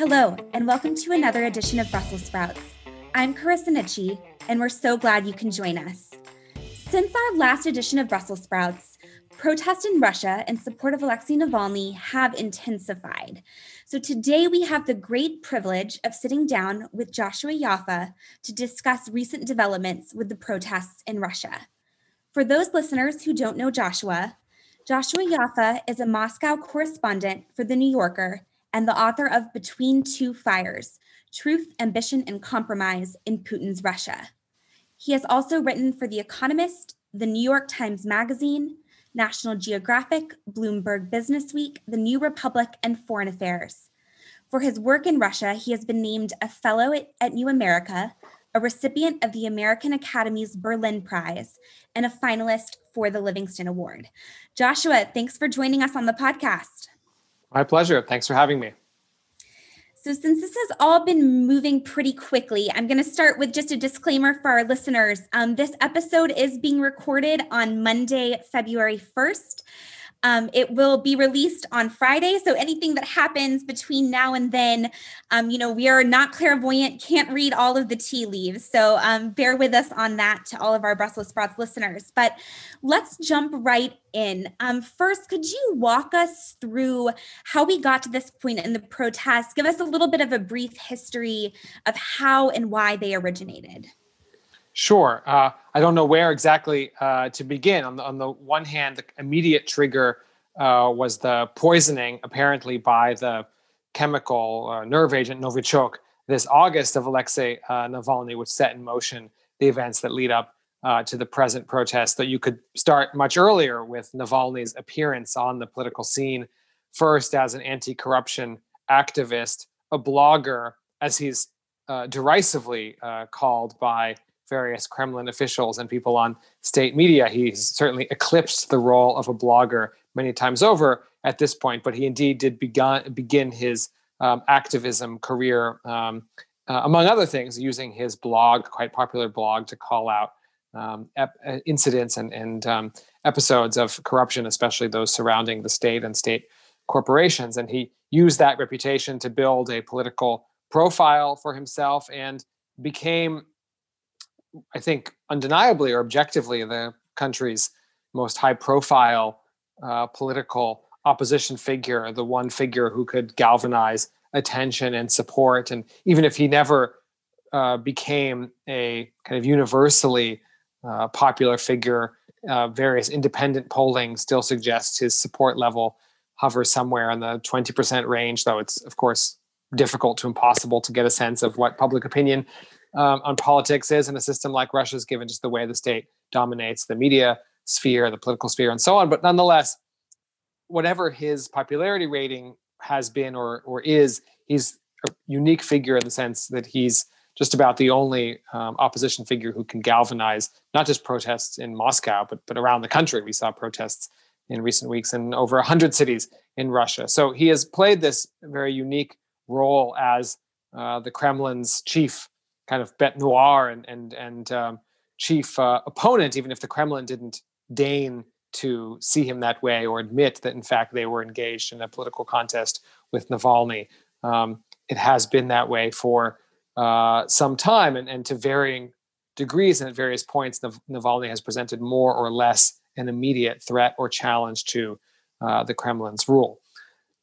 Hello, and welcome to another edition of Brussels Sprouts. I'm Carisa Nietsche, and we're so glad you can join us. Since our last edition of Brussels Sprouts, protests in Russia in support of Alexei Navalny have intensified. So today we have the great privilege of sitting down with Joshua Yaffa to discuss recent developments with the protests in Russia. For those listeners who don't know Joshua, Joshua Yaffa is a Moscow correspondent for The New Yorker and the author of Between Two Fires Truth, Ambition, and Compromise in Putin's Russia. He has also written for The Economist, The New York Times Magazine, National Geographic, Bloomberg Business Week, The New Republic, and Foreign Affairs. For his work in Russia, he has been named a Fellow at New America, a recipient of the American Academy's Berlin Prize, and a finalist for the Livingston Award. Joshua, thanks for joining us on the podcast. My pleasure. Thanks for having me. So, since this has all been moving pretty quickly, I'm going to start with just a disclaimer for our listeners. Um, this episode is being recorded on Monday, February 1st. Um, it will be released on Friday. So anything that happens between now and then, um, you know, we are not clairvoyant, can't read all of the tea leaves. So um, bear with us on that to all of our Brussels sprouts listeners. But let's jump right in. Um, first, could you walk us through how we got to this point in the protests? Give us a little bit of a brief history of how and why they originated. Sure. Uh, I don't know where exactly uh, to begin. On the, on the one hand, the immediate trigger uh, was the poisoning, apparently by the chemical uh, nerve agent Novichok this August of Alexei uh, Navalny, which set in motion the events that lead up uh, to the present protests. That you could start much earlier with Navalny's appearance on the political scene, first as an anti corruption activist, a blogger, as he's derisively called by various Kremlin officials and people on state media. He's certainly eclipsed the role of a blogger many times over at this point, but he indeed did begun, begin his um, activism career, um, uh, among other things, using his blog, quite popular blog, to call out um, ep- uh, incidents and, and um, episodes of corruption, especially those surrounding the state and state corporations. And he used that reputation to build a political profile for himself and became I think undeniably or objectively the country's most high profile uh, political opposition figure, the one figure who could galvanize attention and support. And even if he never uh, became a kind of universally uh, popular figure, uh, various independent polling still suggests his support level hovers somewhere in the 20% range, though it's, of course, difficult to impossible to get a sense of what public opinion um, on politics is in a system like Russia's, given just the way the state dominates the media sphere, the political sphere, and so on. But nonetheless, whatever his popularity rating has been or or is, he's a unique figure in the sense that he's just about the only um, opposition figure who can galvanize not just protests in Moscow, but but around the country. We saw protests in recent weeks in over 100 cities in Russia. So he has played this very unique role as uh, the Kremlin's chief kind of bête noire and and and um, chief uh, opponent, even if the Kremlin didn't deign to see him that way or admit that in fact they were engaged in a political contest with Navalny. Um, it has been that way for uh, some time, and, and to varying degrees and at various points, Nav- Navalny has presented more or less an immediate threat or challenge to uh, the Kremlin's rule.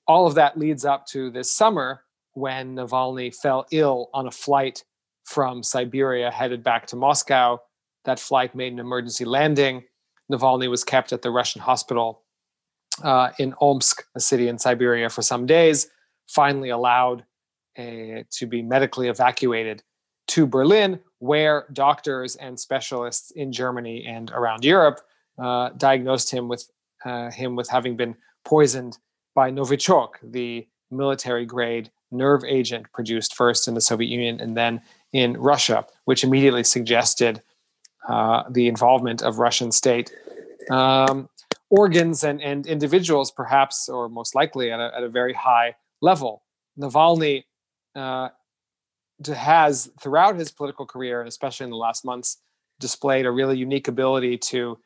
All of that leads up to this summer when Navalny fell ill on a flight from Siberia headed back to Moscow. That flight made an emergency landing. Navalny was kept at the Russian hospital uh, in Omsk, a city in Siberia, for some days, finally allowed uh, to be medically evacuated to Berlin, where doctors and specialists in Germany and around Europe uh, diagnosed him with uh, him with having been poisoned by Novichok, the military grade nerve agent produced first in the Soviet Union and then in Russia, which immediately suggested uh, the involvement of Russian state um, organs and, and individuals, perhaps or most likely at a, at a very high level. Navalny uh, has, throughout his political career, and especially in the last months, displayed a really unique ability to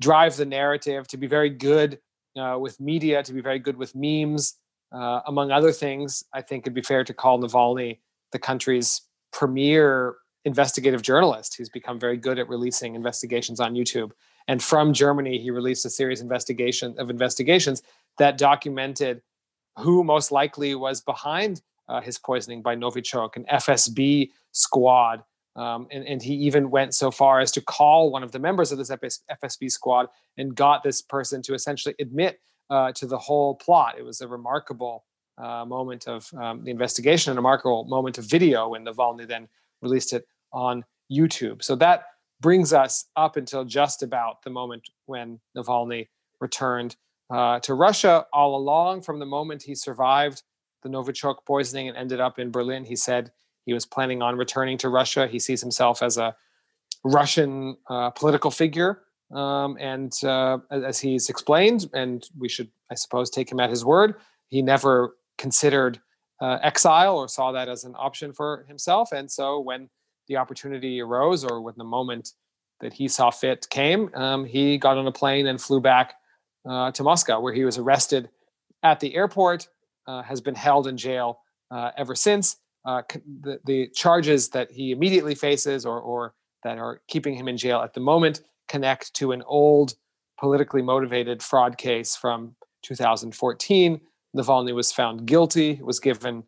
drive the narrative, to be very good uh, with media, to be very good with memes, Uh, among other things, I think it'd be fair to call Navalny the country's premier investigative journalist. who's become very good at releasing investigations on YouTube. And from Germany, he released a series investigation of investigations that documented who most likely was behind uh, his poisoning by Novichok, an FSB squad. Um, and, and he even went so far as to call one of the members of this FSB squad and got this person to essentially admit uh, to the whole plot. It was a remarkable uh, moment of um, the investigation, and a remarkable moment of video when Navalny then released it on YouTube. So that brings us up until just about the moment when Navalny returned uh, to Russia. All along, from the moment he survived the Novichok poisoning and ended up in Berlin, he said he was planning on returning to Russia. He sees himself as a Russian uh, political figure. Um, and uh, as he's explained, and we should, I suppose, take him at his word, he never considered uh, exile or saw that as an option for himself. And so when the opportunity arose or when the moment that he saw fit came, um, he got on a plane and flew back uh, to Moscow, where he was arrested at the airport, uh, has been held in jail uh, ever since. Uh, the, the, charges that he immediately faces or, or that are keeping him in jail at the moment connect to an old politically motivated fraud case from 2014. Navalny was found guilty, was given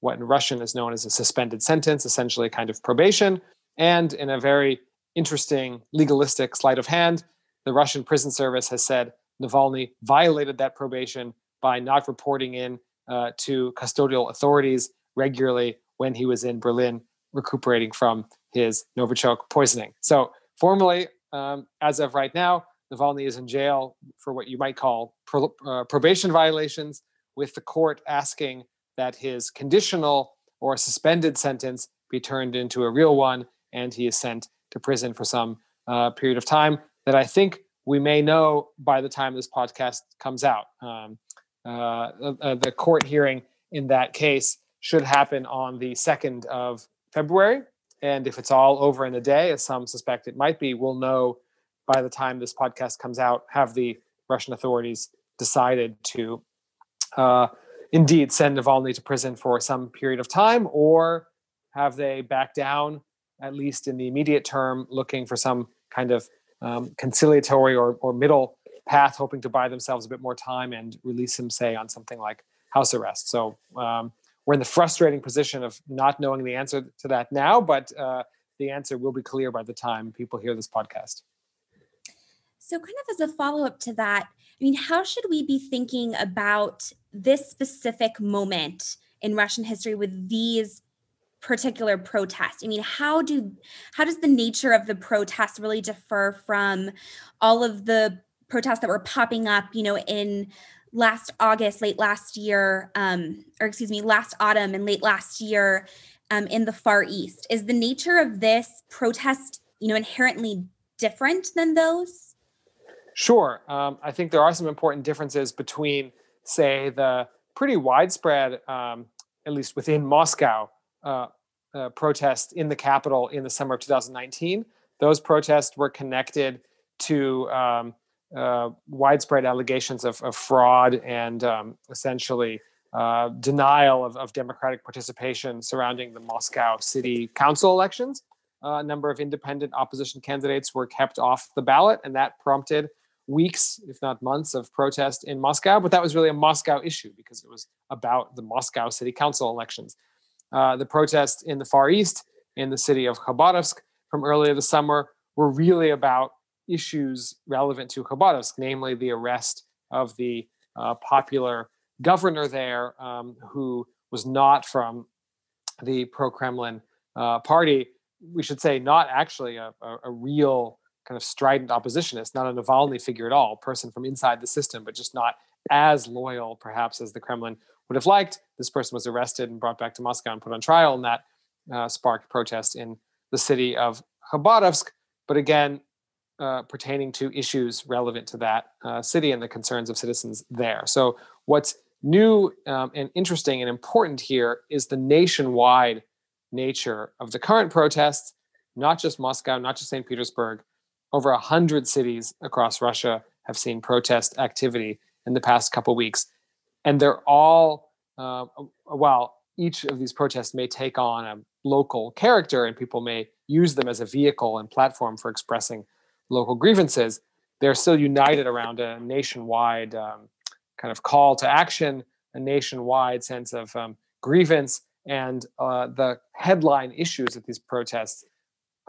what in Russian is known as a suspended sentence, essentially a kind of probation. And in a very interesting legalistic sleight of hand, the Russian prison service has said Navalny violated that probation by not reporting in uh, to custodial authorities regularly when he was in Berlin recuperating from his Novichok poisoning. So, formally, um, as of right now, Navalny is in jail for what you might call pro- uh, probation violations, with the court asking that his conditional or suspended sentence be turned into a real one and he is sent to prison for some uh, period of time that I think we may know by the time this podcast comes out. Um, uh, uh, the court hearing in that case should happen on the 2nd of February. And if it's all over in a day, as some suspect it might be, we'll know by the time this podcast comes out, have the Russian authorities decided to uh, indeed send Navalny to prison for some period of time, or have they back down, at least in the immediate term, looking for some kind of um, conciliatory or, or middle path, hoping to buy themselves a bit more time and release him, say, on something like house arrest. So um, we're in the frustrating position of not knowing the answer to that now, but uh, the answer will be clear by the time people hear this podcast. So, kind of as a follow up to that, I mean, how should we be thinking about this specific moment in Russian history with these particular protests? I mean, how do how does the nature of the protest really differ from all of the protests that were popping up, you know, in last August, late last year, um, or excuse me, last autumn and late last year um, in the Far East? Is the nature of this protest, you know, inherently different than those? Sure. Um, I think there are some important differences between, say, the pretty widespread, um, at least within Moscow, uh, uh, protests in the capital in the summer of 2019. Those protests were connected to um, uh, widespread allegations of, of fraud and um, essentially uh, denial of, of, democratic participation surrounding the Moscow City Council elections. Uh, a number of independent opposition candidates were kept off the ballot, and that prompted weeks, if not months, of protest in Moscow. But that was really a Moscow issue because it was about the Moscow city council elections. Uh, the protests in the Far East, in the city of Khabarovsk from earlier this summer, were really about issues relevant to Khabarovsk, namely the arrest of the uh, popular governor there, um, who was not from the pro Kremlin uh, party. We should say, not actually a, a, a real kind of strident oppositionist, not a Navalny figure at all, person from inside the system, but just not as loyal, perhaps, as the Kremlin would have liked. This person was arrested and brought back to Moscow and put on trial, and that uh, sparked protest in the city of Khabarovsk. But again, uh, pertaining to issues relevant to that uh, city and the concerns of citizens there. So, what's new um, and interesting and important here is the nationwide nature of the current protests, not just Moscow, not just St. Petersburg, over 100 cities across Russia have seen protest activity in the past couple weeks. and they're all uh, while each of these protests may take on a local character and people may use them as a vehicle and platform for expressing local grievances they're still united around a nationwide um, kind of call to action a nationwide sense of um, grievance and uh, the headline issues of these protests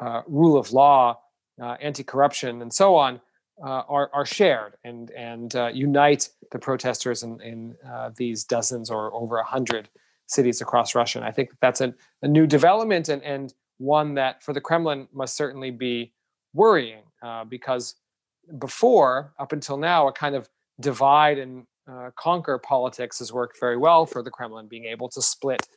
uh, rule of law anti-corruption and so on uh, are, are shared and and uh, unite the protesters in, in uh, these dozens or over a hundred cities across Russia. And I think that's a, a, new development and, and one that for the Kremlin must certainly be worrying uh, because before, up until now, a kind of divide and uh, conquer politics has worked very well for the Kremlin, being able to split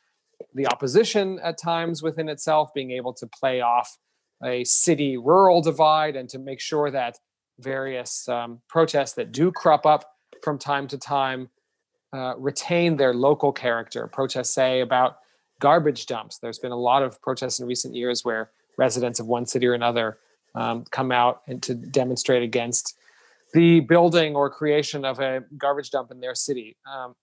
the opposition at times within itself, being able to play off a city rural divide and to make sure that various um, protests that do crop up from time to time uh, retain their local character. Protests say about garbage dumps. There's been a lot of protests in recent years where residents of one city or another um, come out and to demonstrate against the building or creation of a garbage dump in their city. Um,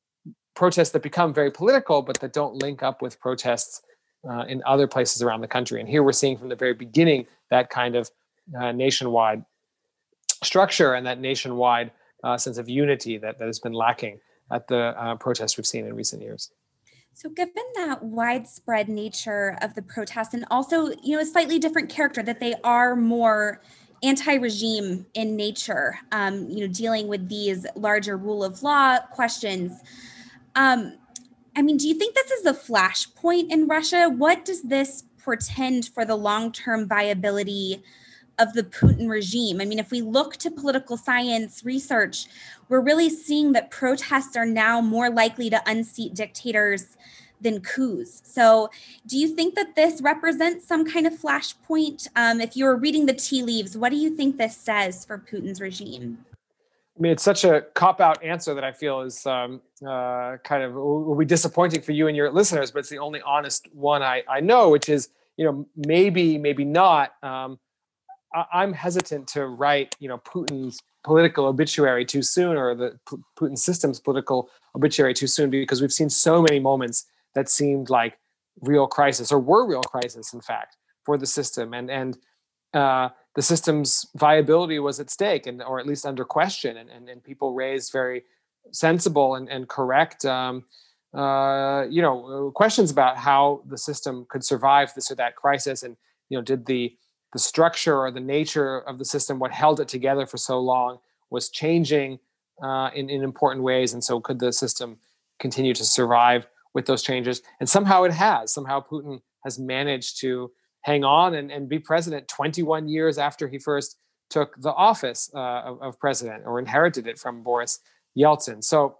protests that become very political, but that don't link up with protests uh, in other places around the country. And here we're seeing from the very beginning that kind of uh, nationwide structure and that nationwide uh, sense of unity that, that has been lacking at the uh, protests we've seen in recent years. So, given that widespread nature of the protests, and also, you know, a slightly different character that they are more anti-regime in nature, um, you know, dealing with these larger rule of law questions. Um, I mean, do you think this is a flashpoint in Russia? What does this portend for the long-term viability of the Putin regime. I mean, if we look to political science research, we're really seeing that protests are now more likely to unseat dictators than coups. So, do you think that this represents some kind of flashpoint? Um, if you were reading the tea leaves, what do you think this says for Putin's regime? I mean, it's such a cop out answer that I feel is um, uh, kind of will be disappointing for you and your listeners, but it's the only honest one I, I know, which is, you know, maybe, maybe not. Um, I'm hesitant to write, you know, Putin's political obituary too soon or the P- Putin system's political obituary too soon because we've seen so many moments that seemed like real crisis or were real crisis, in fact, for the system, and and uh, the system's viability was at stake, and or at least under question, and and, and people raised very sensible and, and correct. Um, uh, you know, questions about how the system could survive this or that crisis, and you know, did the the structure or the nature of the system, what held it together for so long, was changing uh, in, in important ways. And so, could the system continue to survive with those changes? And somehow it has. Somehow, Putin has managed to hang on and, and be president 21 years after he first took the office uh, of, of, president or inherited it from Boris Yeltsin. So,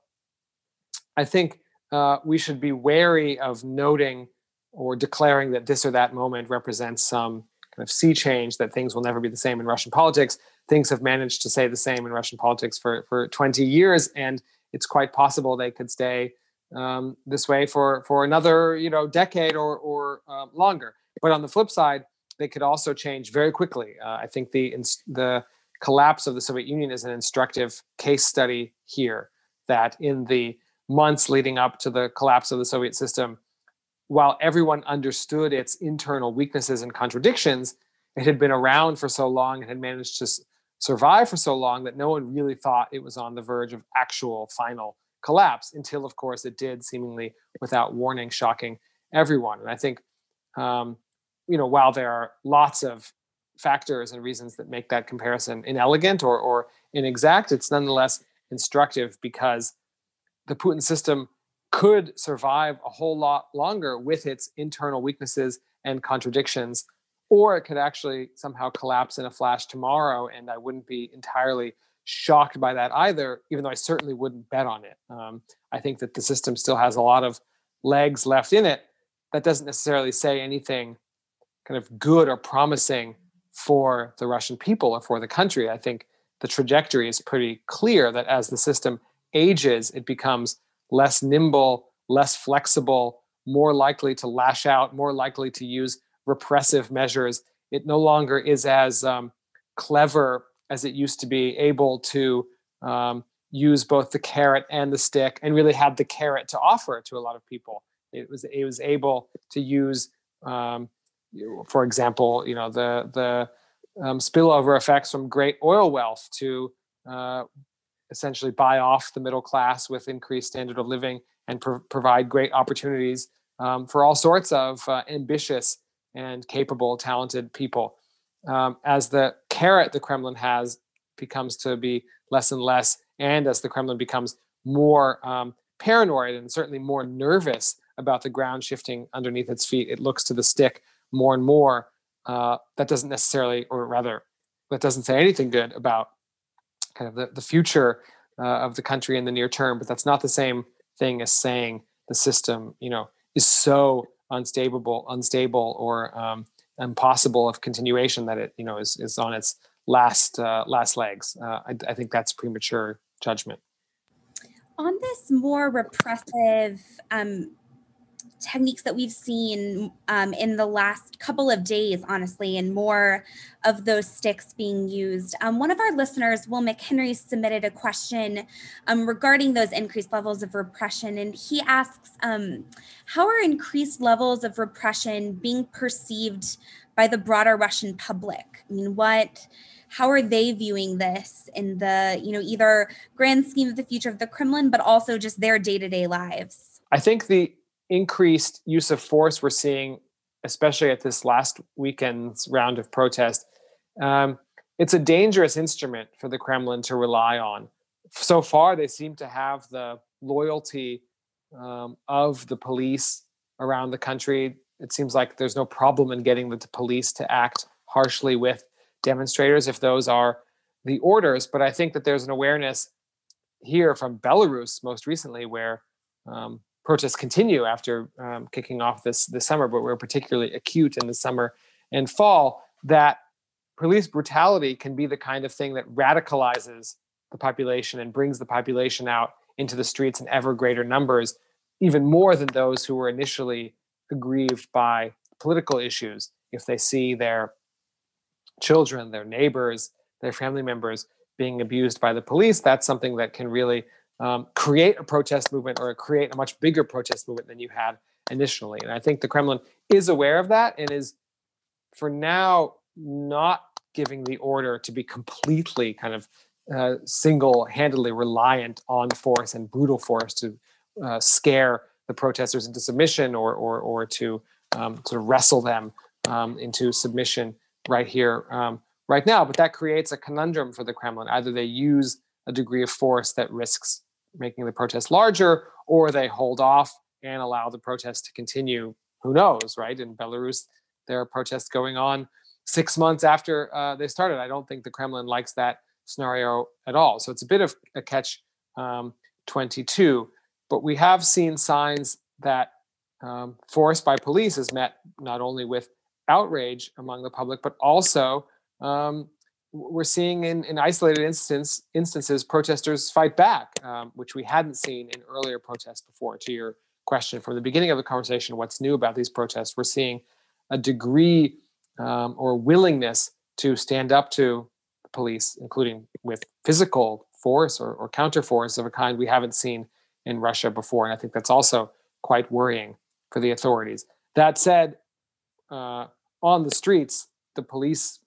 I think uh, we should be wary of noting or declaring that this or that moment represents some kind of sea change that things will never be the same in Russian politics. Things have managed to stay the same in Russian politics for, for 20 years, and it's quite possible they could stay um, this way for, for another you know decade or, or uh, longer. But on the flip side, they could also change very quickly. Uh, I think the the collapse of the Soviet Union is an instructive case study here. That in the months leading up to the collapse of the Soviet system, while everyone understood its internal weaknesses and contradictions, it had been around for so long and had managed to survive for so long that no one really thought it was on the verge of actual final collapse until, of course, it did, seemingly without warning, shocking everyone. And I think, um, you know, while there are lots of factors and reasons that make that comparison inelegant or, or inexact, it's nonetheless instructive because the Putin system could survive a whole lot longer with its internal weaknesses and contradictions, or it could actually somehow collapse in a flash tomorrow. And I wouldn't be entirely shocked by that either, even though I certainly wouldn't bet on it. Um, I think that the system still has a lot of legs left in it. That doesn't necessarily say anything kind of good or promising for the Russian people or for the country. I think the trajectory is pretty clear that as the system ages, it becomes less nimble, less flexible, more likely to lash out, more likely to use repressive measures. It no longer is as um, clever as it used to be, able to um, use both the carrot and the stick and really had the carrot to offer to a lot of people. It was it was able to use, um, for example, you know the the um, spillover effects from great oil wealth to uh, essentially buy off the middle class with increased standard of living and pro- provide great opportunities um, for all sorts of uh, ambitious and capable, talented people. Um, as the carrot the Kremlin has becomes to be less and less, and as the Kremlin becomes more um, paranoid and certainly more nervous about the ground shifting underneath its feet, it looks to the stick more and more. Uh, that doesn't necessarily, or rather, that doesn't say anything good about kind of the, the future uh, of the country in the near term. But that's not the same thing as saying the system, you know, is so unstable, unstable, or um, impossible of continuation that it, you know, is is on its last uh, last legs. Uh, I, I think that's premature judgment. On this more repressive um, techniques that we've seen um, in the last couple of days, honestly, and more of those sticks being used. Um, one of our listeners, Will McHenry, submitted a question um, regarding those increased levels of repression. And he asks um, How are increased levels of repression being perceived by the broader Russian public? I mean, what how are they viewing this in the you know either grand scheme of the future of the kremlin but also just their day-to-day lives i think the increased use of force we're seeing, especially at this last weekend's round of protest, um, it's a dangerous instrument for the Kremlin to rely on. So far, they seem to have the loyalty um, of the police around the country. It seems like there's no problem in getting the police to act harshly with demonstrators if those are the orders. But I think that there's an awareness here from Belarus most recently where um, protests continue after um, kicking off this this summer, but we're particularly acute in the summer and fall. That police brutality can be the kind of thing that radicalizes the population and brings the population out into the streets in ever greater numbers, even more than those who were initially aggrieved by political issues. If they see their children, their neighbors, their family members being abused by the police, that's something that can really um, create a protest movement or create a much bigger protest movement than you had initially. And I think the Kremlin is aware of that and is, for now, not giving the order to be completely kind of uh, single-handedly reliant on force and brutal force to uh, scare the protesters into submission or or, or to um, sort of wrestle them um, into submission right here, um, right now. But that creates a conundrum for the Kremlin. Either they use a degree of force that risks making the protest larger, or they hold off and allow the protest to continue. Who knows, right? In Belarus, there are protests going on six months after uh, they started. I don't think the Kremlin likes that scenario at all. So it's a bit of a catch um, 22. But we have seen signs that um, force by police is met not only with outrage among the public, but also um, we're seeing in, in isolated instance, instances protesters fight back, um, which we hadn't seen in earlier protests before. To your question from the beginning of the conversation, what's new about these protests? We're seeing a degree um, or willingness to stand up to the police, including with physical force or, or counter force of a kind we haven't seen in Russia before. And I think that's also quite worrying for the authorities. That said, uh, on the streets, the police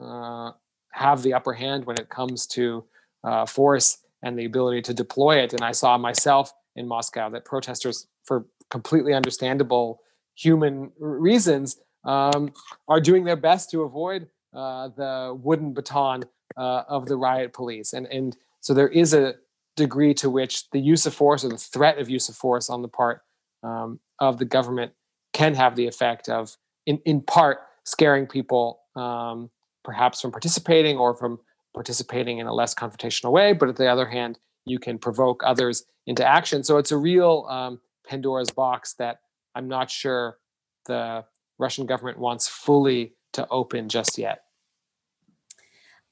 uh, have the upper hand when it comes to uh, force and the ability to deploy it. And I saw myself in Moscow that protesters, for completely understandable human reasons, um, are doing their best to avoid uh, the wooden baton uh, of the riot police. And, and so there is a degree to which the use of force or the threat of use of force on the part um, of the government can have the effect of, in, in part, scaring people um, perhaps from participating or from participating in a less confrontational way. But at the other hand, you can provoke others into action. So it's a real um, Pandora's box that I'm not sure the Russian government wants fully to open just yet.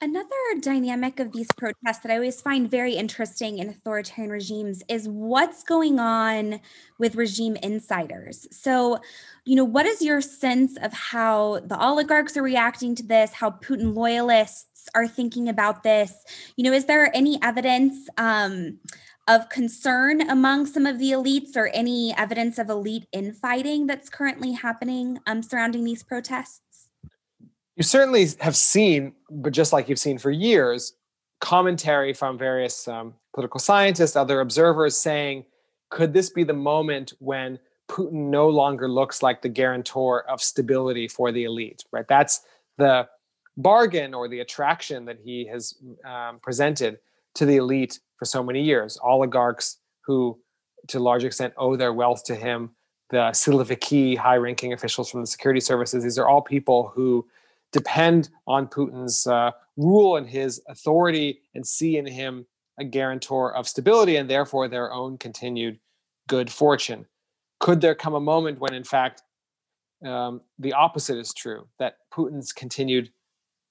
Another dynamic of these protests that I always find very interesting in authoritarian regimes is what's going on with regime insiders. So, you know, what is your sense of how the oligarchs are reacting to this, how Putin loyalists are thinking about this. You know, is there any evidence um, of concern among some of the elites or any evidence of elite infighting that's currently happening um, surrounding these protests? You certainly have seen, but just like you've seen for years, commentary from various um, political scientists, other observers saying, could this be the moment when Putin no longer looks like the guarantor of stability for the elite, right? That's the bargain or the attraction that he has um, presented to the elite for so many years. Oligarchs who, to a large extent, owe their wealth to him, the Siloviki, high ranking officials from the security services, these are all people who depend on Putin's uh, rule and his authority and see in him a guarantor of stability and therefore their own continued good fortune could there come a moment when, in fact, um, the opposite is true? That Putin's continued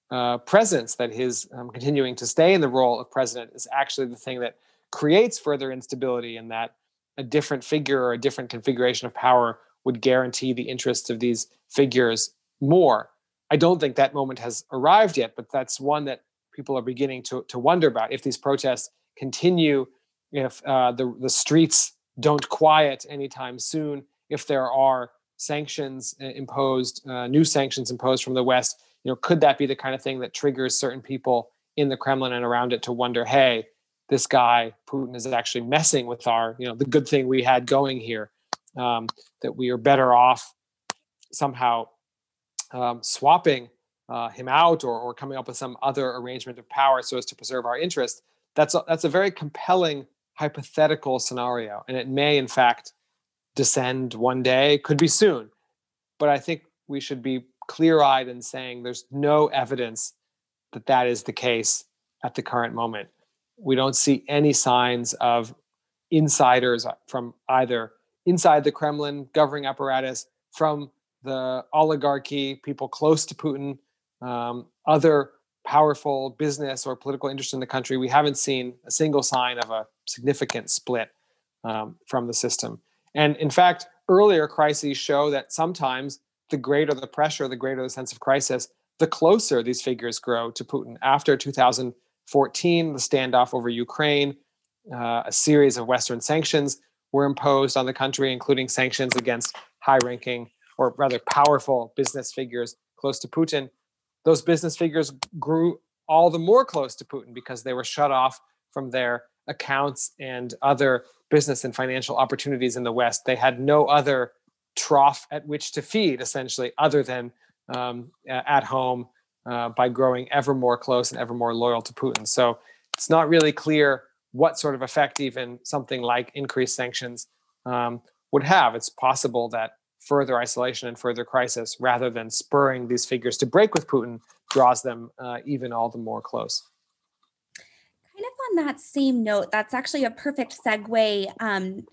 uh, presence, that his um, continuing to stay in the role of president, is actually the thing that creates further instability, and that a different figure or a different configuration of power would guarantee the interests of these figures more. I don't think that moment has arrived yet, but that's one that people are beginning to, to wonder about. If these protests continue, if uh, the, the streets don't quiet anytime soon if there are sanctions uh, imposed, uh, new sanctions imposed from the West. You know, could that be the kind of thing that triggers certain people in the Kremlin and around it to wonder, hey, this guy Putin is actually messing with our, you know, the good thing we had going here, um, that we are better off somehow um, swapping uh, him out or, or coming up with some other arrangement of power so as to preserve our interest. That's a, that's a very compelling hypothetical scenario, and it may, in fact, descend one day, could be soon. But I think we should be clear eyed in saying there's no evidence that that is the case at the current moment. We don't see any signs of insiders from either inside the Kremlin governing apparatus, from the oligarchy, people close to Putin, um, other powerful business or political interest in the country, we haven't seen a single sign of a significant split um, from the system. And in fact, earlier crises show that sometimes the greater the pressure, the greater the sense of crisis, the closer these figures grow to Putin. After 2014, the standoff over Ukraine, uh, a series of Western sanctions were imposed on the country, including sanctions against high ranking or rather powerful business figures close to Putin those business figures grew all the more close to Putin because they were shut off from their accounts and other business and financial opportunities in the West. They had no other trough at which to feed, essentially, other than um, at home uh, by growing ever more close and ever more loyal to Putin. So it's not really clear what sort of effect even something like increased sanctions um, would have. It's possible that further isolation and further crisis rather than spurring these figures to break with Putin draws them uh, even all the more close. Kind of on that same note, that's actually a perfect segue um,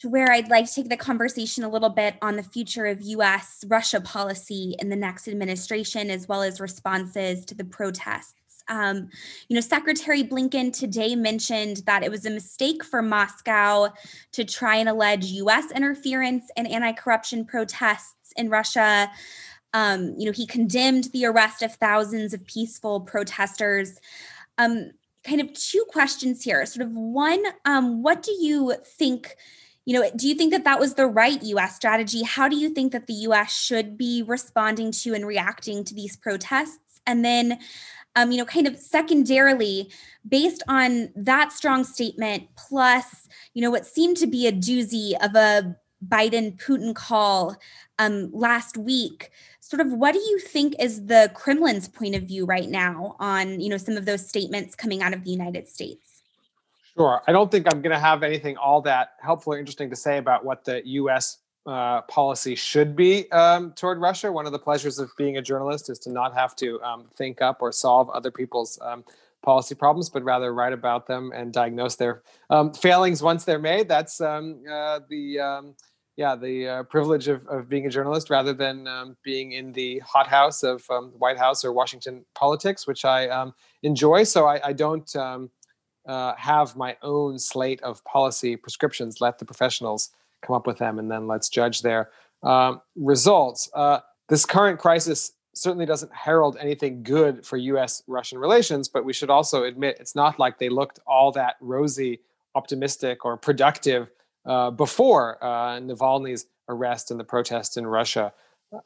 to where I'd like to take the conversation a little bit on the future of US Russia policy in the next administration, as well as responses to the protests. Um, you know, Secretary Blinken today mentioned that it was a mistake for Moscow to try and allege US interference in anti corruption protests in Russia. Um, you know, he condemned the arrest of thousands of peaceful protesters. Um, kind of two questions here. Sort of one, um, what do you think? You know, do you think that that was the right US strategy? How do you think that the US should be responding to and reacting to these protests? And then, um, you know, kind of secondarily, based on that strong statement, plus, you know, what seemed to be a doozy of a Biden Putin call um, last week, sort of what do you think is the Kremlin's point of view right now on, you know, some of those statements coming out of the United States? Sure. I don't think I'm going to have anything all that helpful or interesting to say about what the U.S uh, policy should be um, toward Russia. One of the pleasures of being a journalist is to not have to um, think up or solve other people's um, policy problems, but rather write about them and diagnose their um, failings once they're made. That's um, uh, the um, yeah the uh, privilege of, of being a journalist rather than being in the hothouse of White House or Washington politics, which I enjoy. So I, I don't. Uh, have my own slate of policy prescriptions. Let the professionals come up with them, and then let's judge their um, results. Uh, this current crisis certainly doesn't herald anything good for US Russian relations, but we should also admit it's not like they looked all that rosy, optimistic, or productive uh, before uh, Navalny's arrest and the protests in Russia.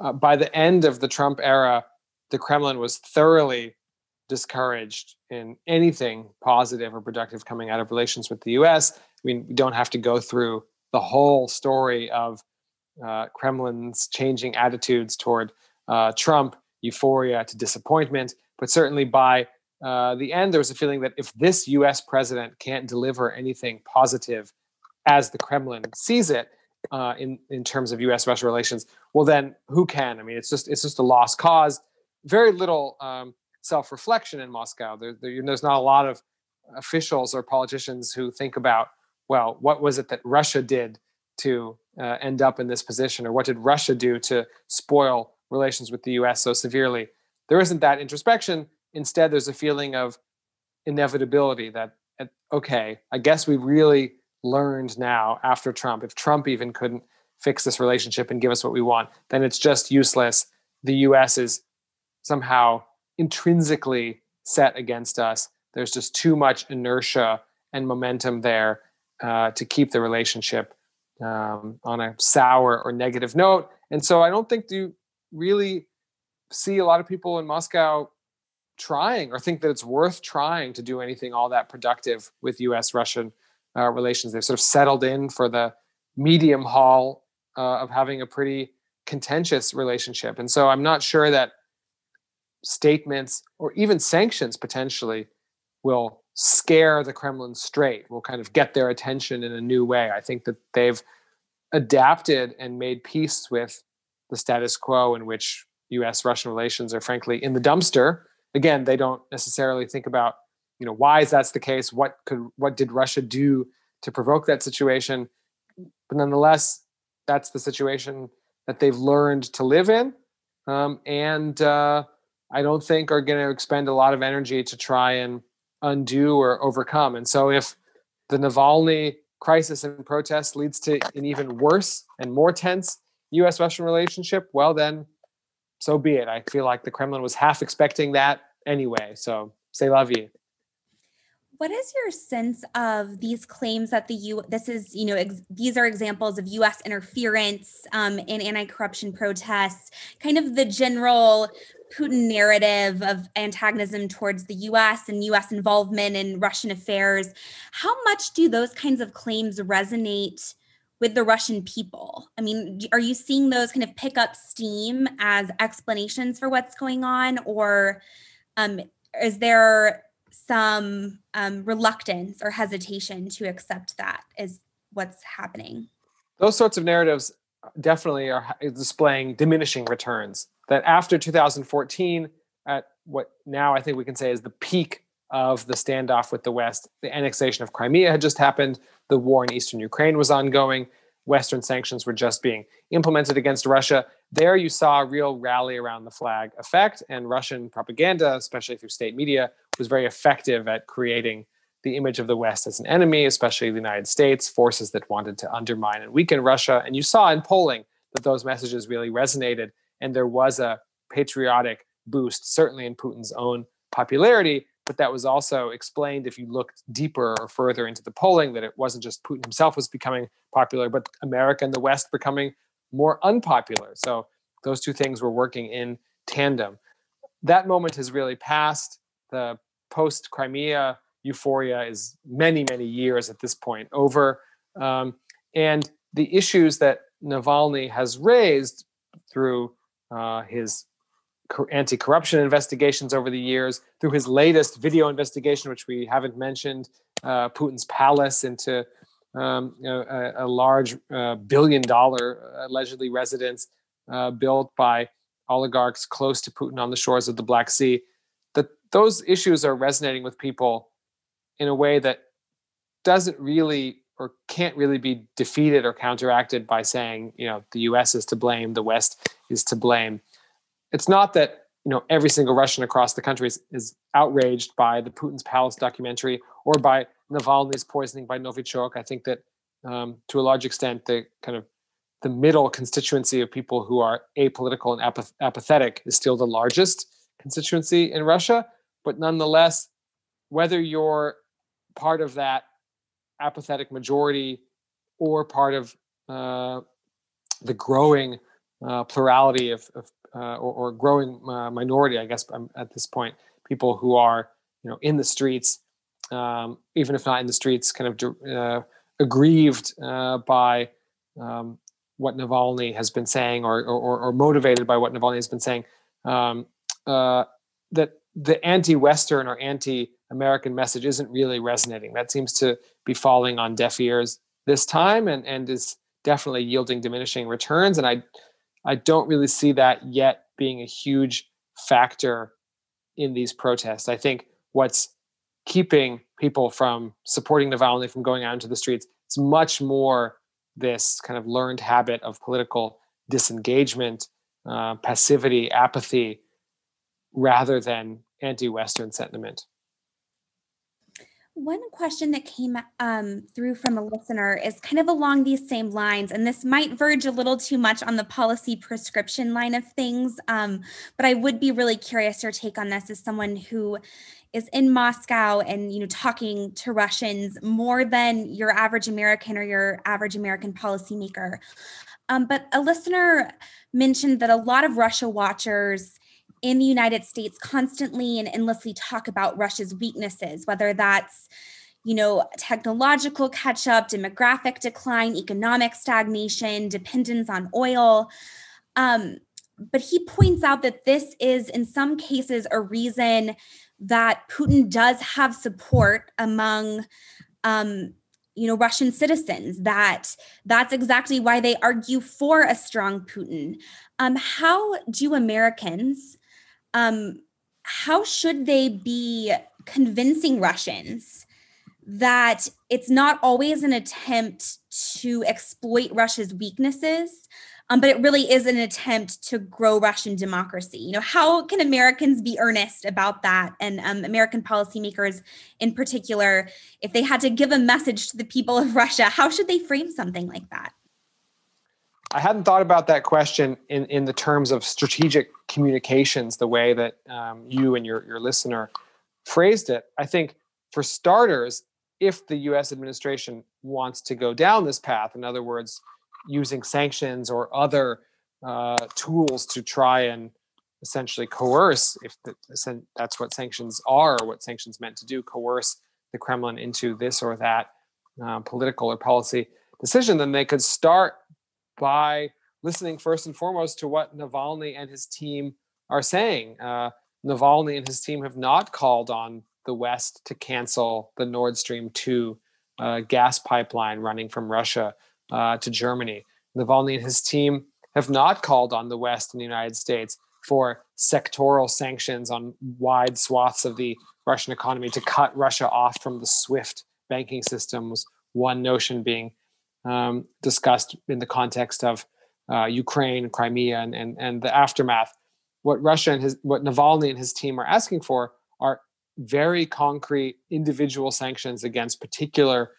Uh, by the end of the Trump era, the Kremlin was thoroughly discouraged in anything positive or productive coming out of relations with the US. I mean, we don't have to go through the whole story of uh, Kremlin's changing attitudes toward uh, Trump, euphoria to disappointment. But certainly by uh, the end, there was a feeling that if this US president can't deliver anything positive as the Kremlin sees it uh, in, in terms of US Russia relations, well, then who can? I mean, it's just, it's just a lost cause. Very little um, self reflection in Moscow. There, there, there's not a lot of officials or politicians who think about, well, what was it that Russia did to uh, end up in this position, or what did Russia do to spoil relations with the US so severely? There isn't that introspection. Instead, there's a feeling of inevitability that, okay, I guess we really learned now after Trump, if Trump even couldn't fix this relationship and give us what we want, then it's just useless. The US is somehow intrinsically set against us. There's just too much inertia and momentum there uh, to keep the relationship um, on a sour or negative note. And so I don't think you really see a lot of people in Moscow trying or think that it's worth trying to do anything all that productive with US Russian uh, relations. They've sort of settled in for the medium haul uh, of having a pretty contentious relationship. And so I'm not sure that statements or even sanctions potentially will scare the Kremlin straight, will kind of get their attention in a new way. I think that they've adapted and made peace with the status quo in which US Russian relations are frankly in the dumpster. Again, they don't necessarily think about, you know, why is that the case? What could what did Russia do to provoke that situation? But nonetheless, that's the situation that they've learned to live in. Um, and uh, I don't think are going to expend a lot of energy to try and undo or overcome. And so if the Navalny crisis and protest leads to an even worse and more tense US Russian relationship, well, then so be it. I feel like the Kremlin was half expecting that anyway. So say la vie. What is your sense of these claims that the U? This is, you know, ex- these are examples of U.S. interference um, in anti-corruption protests. Kind of the general Putin narrative of antagonism towards the US and US involvement in Russian affairs. How much do those kinds of claims resonate with the Russian people? I mean, are you seeing those kind of pick up steam as explanations for what's going on? Or um, is there some um, reluctance or hesitation to accept that as what's happening? Those sorts of narratives definitely are displaying diminishing returns that after 2014, at what now I think we can say is the peak of the standoff with the West, the annexation of Crimea had just happened, the war in eastern Ukraine was ongoing, Western sanctions were just being implemented against Russia. There you saw a real rally around the flag effect, and Russian propaganda, especially through state media, was very effective at creating the image of the West as an enemy, especially the United States, forces that wanted to undermine and weaken Russia. And you saw in polling that those messages really resonated and there was a patriotic boost, certainly in Putin's own popularity. But that was also explained if you looked deeper or further into the polling that it wasn't just Putin himself was becoming popular, but America and the West becoming more unpopular. So those two things were working in tandem. That moment has really passed. The post Crimea euphoria is many, many years at this point over. Um, and the issues that Navalny has raised through uh, his anti corruption investigations over the years, through his latest video investigation, which we haven't mentioned, uh, Putin's palace into um, a, a, large uh, billion dollar allegedly residence uh, built by oligarchs close to Putin on the shores of the Black Sea. That those issues are resonating with people in a way that doesn't really or can't really be defeated or counteracted by saying, you know, the US is to blame, the West is to blame. It's not that, you know, every single Russian across the country is, is outraged by the Putin's Palace documentary or by Navalny's poisoning by Novichok. I think that um, to a large extent, the kind of the middle constituency of people who are apolitical and apath- apathetic is still the largest constituency in Russia. But nonetheless, whether you're part of that apathetic majority or part of uh, the growing uh, plurality of, of uh, or, or, growing uh, minority, I guess, um, at this point, people who are you know in the streets, um, even if not in the streets, kind of uh, aggrieved uh, by um, what Navalny has been saying, or, or, or motivated by what Navalny has been saying, um, that the anti-Western or anti-American message isn't really resonating. That seems to be falling on deaf ears this time, and and is definitely yielding diminishing returns. And I I don't really see that yet being a huge factor in these protests. I think what's keeping people from supporting Navalny from going out into the streets is much more this kind of learned habit of political disengagement, uh, passivity, apathy, rather than anti-Western sentiment. One question that came um, through from a listener is kind of along these same lines, and this might verge a little too much on the policy prescription line of things. Um, but I would be really curious your take on this as someone who is in Moscow and you know talking to Russians more than your average American or your average American policymaker. Um, but a listener mentioned that a lot of Russia watchers in the United States constantly and endlessly talk about Russia's weaknesses, whether that's you know, technological catch up, demographic decline, economic stagnation, dependence on oil. Um, but he points out that this is, in some cases, a reason that Putin does have support among um, you know russian citizens that that's exactly why they argue for a strong putin um, how do americans um, how should they be convincing russians that it's not always an attempt to exploit russia's weaknesses um, but it really is an attempt to grow Russian democracy. You know, how can Americans be earnest about that, and um, American policymakers in particular, if they had to give a message to the people of Russia, how should they frame something like that? I hadn't thought about that question in, in the terms of strategic communications, the way that um, you and your, your listener phrased it. I think, for starters, if the US administration wants to go down this path, in other words, using sanctions or other uh, tools to try and essentially coerce, if the, that's what sanctions are, what sanctions meant to do, coerce the Kremlin into this or that uh, political or policy decision, then they could start by listening first and foremost to what Navalny and his team are saying. Uh, Navalny and his team have not called on the West to cancel the Nord Stream 2 uh, gas pipeline running from Russia uh, to Germany. Navalny and his team have not called on the West and the United States for sectoral sanctions on wide swaths of the Russian economy to cut Russia off from the SWIFT banking systems. one notion being um, discussed in the context of uh, Ukraine, Crimea, and, and, and the aftermath. What Russia and his, what Navalny and his team are asking for are very concrete individual sanctions against particular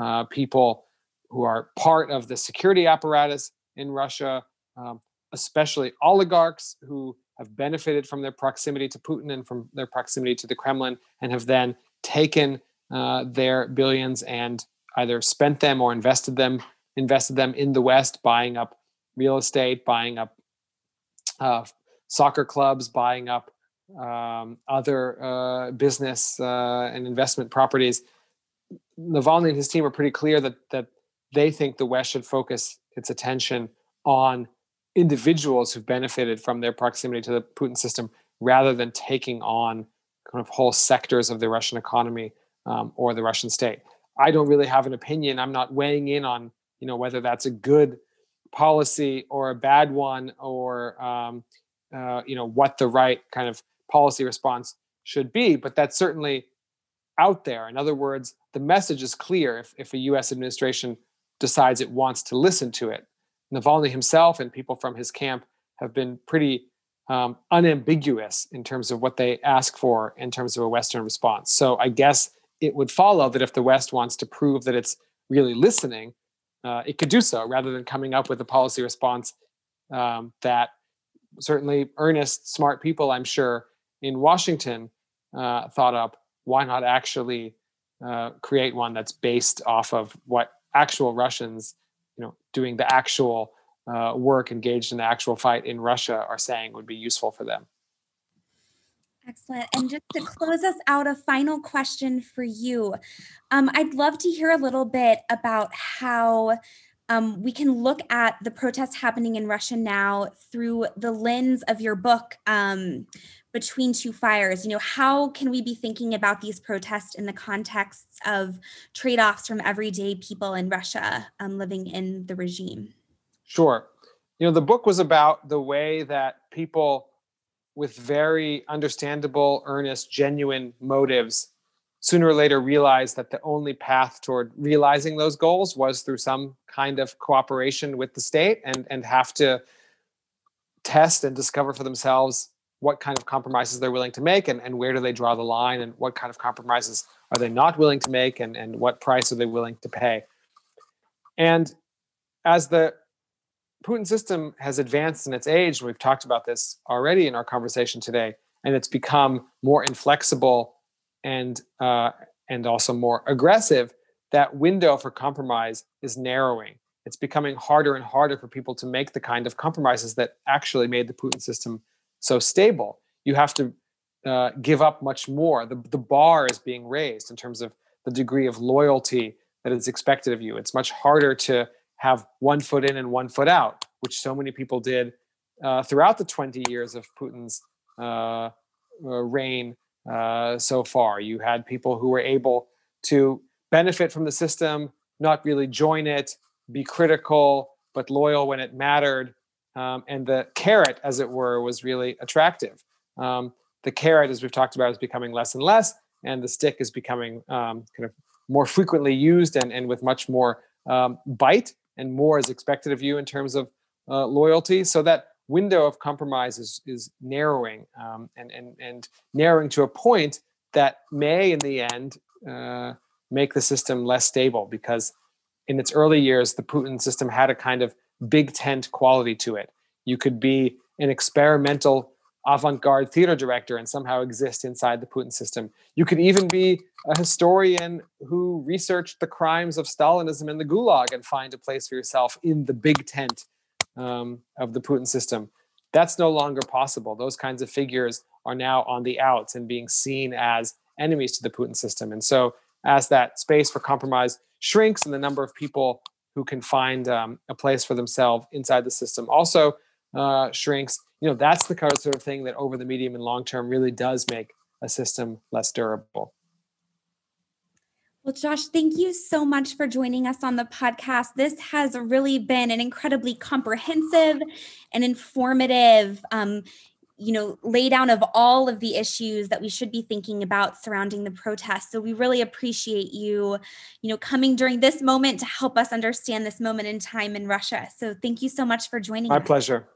uh, people who are part of the security apparatus in Russia, um, especially oligarchs who have benefited from their proximity to Putin and from their proximity to the Kremlin, and have then taken uh, their billions and either spent them or invested them invested them in the West, buying up real estate, buying up uh, soccer clubs, buying up um, other uh, business uh, and investment properties. Navalny and his team are pretty clear that that they think the West should focus its attention on individuals who've benefited from their proximity to the Putin system rather than taking on kind of whole sectors of the Russian economy um, or the Russian state. I don't really have an opinion. I'm not weighing in on you know whether that's a good policy or a bad one or um, uh, you know what the right kind of policy response should be. But that's certainly out there. In other words, the message is clear. If, if a U.S. administration decides it wants to listen to it. Navalny himself and people from his camp have been pretty um, unambiguous in terms of what they ask for in terms of a Western response. So I guess it would follow that if the West wants to prove that it's really listening, uh, it could do so rather than coming up with a policy response um, that certainly earnest, smart people, I'm sure, in Washington uh, thought up. Why not actually uh, create one that's based off of what actual Russians, you know, doing the actual uh, work, engaged in the actual fight in Russia, are saying would be useful for them. Excellent. And just to close us out, a final question for you. Um, I'd love to hear a little bit about how um, we can look at the protests happening in Russia now through the lens of your book, um, Between Two Fires. You know, how can we be thinking about these protests in the context of trade offs from everyday people in Russia um, living in the regime? Sure. You know, the book was about the way that people with very understandable, earnest, genuine motives, sooner or later realized that the only path toward realizing those goals was through some kind of cooperation with the state and, and have to test and discover for themselves what kind of compromises they're willing to make and, and where do they draw the line and what kind of compromises are they not willing to make and, and what price are they willing to pay. And as the Putin system has advanced in its age. We've talked about this already in our conversation today, and it's become more inflexible and uh, and also more aggressive. That window for compromise is narrowing. It's becoming harder and harder for people to make the kind of compromises that actually made the Putin system so stable. You have to uh, give up much more. The, the bar is being raised in terms of the degree of loyalty that is expected of you. It's much harder to have one foot in and one foot out, which so many people did uh, throughout the 20 years of Putin's uh, uh, reign uh, so far. You had people who were able to benefit from the system, not really join it, be critical, but loyal when it mattered. Um, and the carrot, as it were, was really attractive. Um, the carrot, as we've talked about, is becoming less and less, and the stick is becoming um, kind of more frequently used and, and with much more um, bite and more is expected of you in terms of uh, loyalty. So that window of compromise is, is narrowing um, and, and, and narrowing to a point that may, in the end, uh, make the system less stable because in its early years, the Putin system had a kind of big tent quality to it. You could be an experimental avant-garde theater director and somehow exist inside the Putin system. You could even be a historian who researched the crimes of Stalinism and the Gulag and find a place for yourself in the big tent um, of the Putin system. That's no longer possible. Those kinds of figures are now on the outs and being seen as enemies to the Putin system. And so, as that space for compromise shrinks and the number of people who can find um, a place for themselves inside the system also uh, shrinks, you know that's the kind of sort of thing that over the medium and long term really does make a system less durable well, Josh, thank you so much for joining us on the podcast. This has really been an incredibly comprehensive and informative, um, you know, lay down of all of the issues that we should be thinking about surrounding the protests. So we really appreciate you, you know, coming during this moment to help us understand this moment in time in Russia. So thank you so much for joining My us. pleasure.